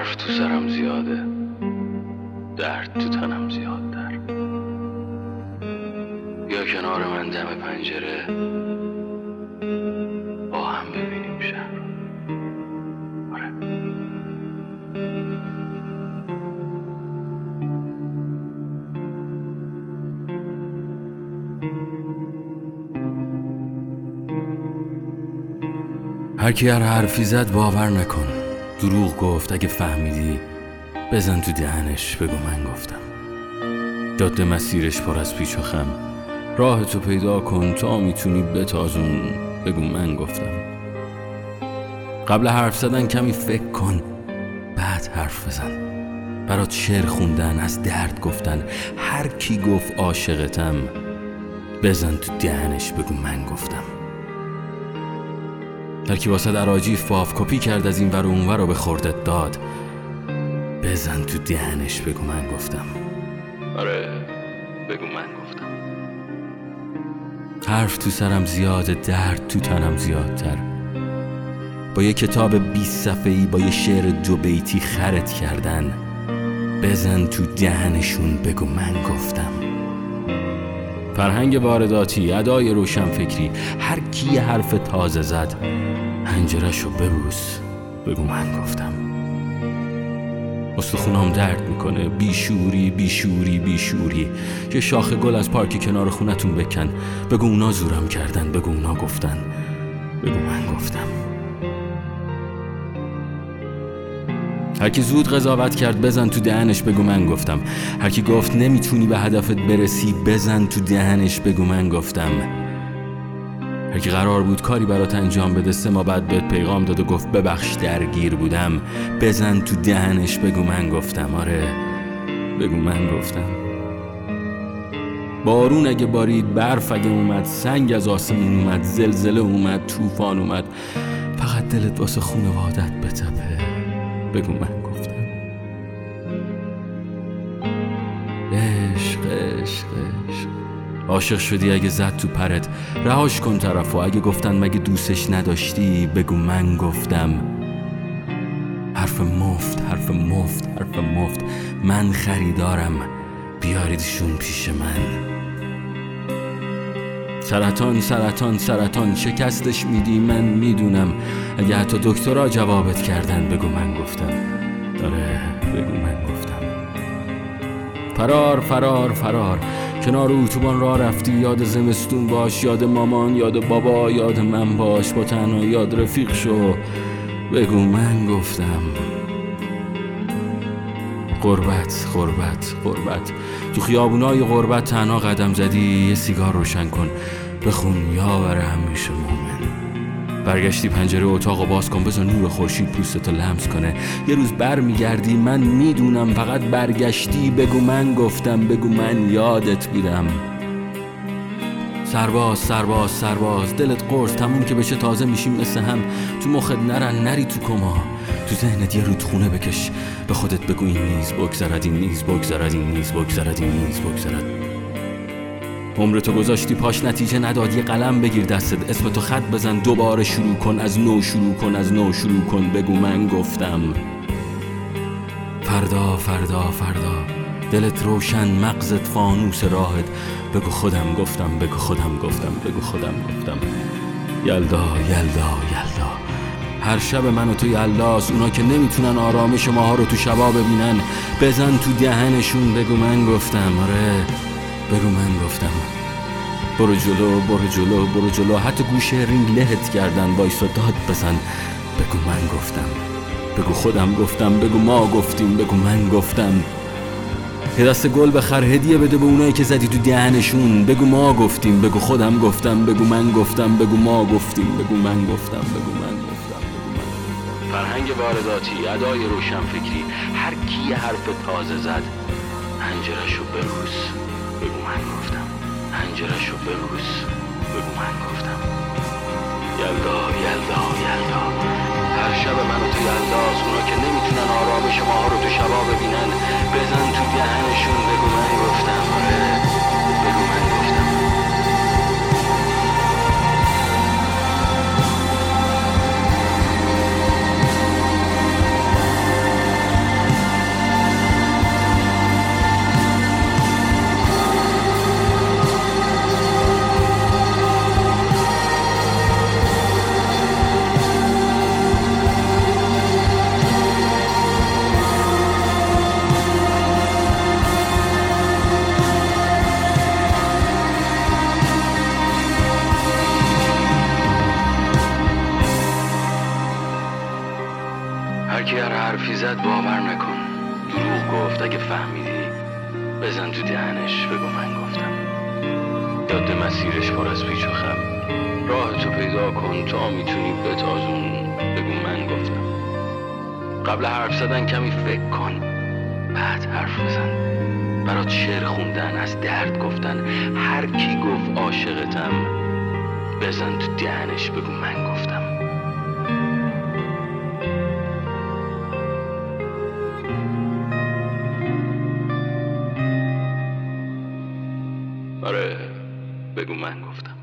حرف تو سرم زیاده. درد تو تنم زیادتر یا کنار من دم پنجره. با هم ببینیم شهر آره. هر کی هر حرفی زد باور نکن. دروغ گفت اگه فهمیدی بزن تو دهنش بگو من گفتم. جاده مسیرش پر از پیچ و خم. راه تو پیدا کن تا می‌تونی بتازون. بگو من گفتم. قبل حرف زدن کمی فکر کن. بعد حرف بزن. برات شعر خوندن از درد گفتن. هر کی گفت عاشقتم بزن تو دهنش بگو من گفتم. هر کی واسه عراجی فاف کپی کرد از این ور و اونور رو به خوردت داد. بزن تو دهنش بگو من گفتم. آره بگو من گفتم. حرف تو سرم زیاده درد تو تنم زیادتر. با یه کتاب 20 صفحه‌ای با یه شعر دو بیتی خرت کردن. بزن تو دهنشون بگو من گفتم. فرهنگ وارداتی ادای روشن فکری هر کی حرف تازه زد هنجرشو ببوس. بگو من گفتم. استخونام درد می‌کنه. بیشوری بیشوری بیشوری. یه شاخه گل از پارک کنار خونتون بکن. بگو اونا زورم کردن بگو اونا گفتن. بگو من گفتم. هر کی زود قضاوت کرد بزن تو دهنش بگو من گفتم. هر کی گفت نمی‌تونی به هدفت برسی بزن تو دهنش بگو من گفتم. هر کی قرار بود کاری برات انجام بده سه ما بعد بهت پیغام داد و گفت ببخش درگیر بودم. بزن تو دهنش بگو من گفتم. آره بگو من گفتم. بارون اگه بارید برف اگه اومد سنگ از آسمون اومد زلزله اومد طوفان اومد. فقط دلت واسه خونوادت بتپه. بگو من گفتم. عشق عشق عشق. عاشق شدی اگه زد تو پرت. رهاش کن طرفو. اگه گفتن مگه دوستش نداشتی بگو من گفتم. حرف مفت حرف مفت حرف مفت. من خریدارم. بیاریدشون پیش من. سرطان سرطان سرطان شکستش میدی من می‌دونم. اگه حتی دکترها جوابت کردن بگو من گفتم. آره بگو من گفتم. فرار فرار فرار. کنار اتوبان را رفتی یاد زمستون باش یاد مامان یاد بابا یاد من باش. با تنها یاد رفیق شو. بگو من گفتم. قربت قربت قربت تو خیابونای قربت تنها قدم زدی یه سیگار روشن کن. بخون یا بره همیشه مومن. برگشتی پنجره اتاق و باز کن بذار نور خورشید پوستتو لمس کنه. یه روز بر میگردی من می‌دونم فقط برگشتی بگو من گفتم بگو من یادت بودم سرباز سرباز سرباز دلت قرص تموم که بشه تازه میشیم مثل هم. تو مخت نرن نری تو کما. تو ذهنت یه رودخونه بکش. به خودت بگو این نیز بگذرد این نیز بگذرد این نیز بگذرد این نیز بگذرد. عمر تو گذاشتی پاش نتیجه نداد. یه قلم بگیر دستت. اسم تو خط بزن. دوباره شروع کن. از نو شروع کن از نو شروع کن. بگو من گفتم. فردا فردا فردا. دلت روشن مغزت فانوس راهت. بگو خودم گفتم بگو خودم گفتم بگو خودم گفتم. یلدا یلدا یلدا. هر شب من و تو یلداست اونا که نمی‌تونن آرامش ماها رو تو شبا ببینن بزن تو دهنشون بگو من گفتم. آره بگو من گفتم. برو جلو برو جلو برو جلو. حتی گوشه رینگ لهت کردن وایسا داد بزن. بگو من گفتم. بگو خودم گفتم بگو ما گفتیم بگو من گفتم. یه دست گل بخر هدیه بده به اونایی که زدی تو دهنشون. بگو ما گفتیم بگو خودم گفتم بگو من گفتم بگو ما گفتیم بگو من گفتم بگو من گفتم بگو من فرهنگ وارداتی ادای روشن فکری هر کی حرف تازه زد هنجرشو ببوس بگو من گفتم هنجرشو ببوس هر حرفی زد باور نکن. دروغ گفت اگه فهمیدی بزن تو دهنش بگو من گفتم. یاد مسیرش پر از پیچ و خم. راه تو پیدا کن تا می‌تونی بتازون. بگو من گفتم. قبل حرف زدن کمی فکر کن. بعد حرف بزن. برات شعر خوندن از درد گفتن. هر کی گفت عاشقتم بزن تو دهنش بگو من گفتم. آره بگو من گفتم.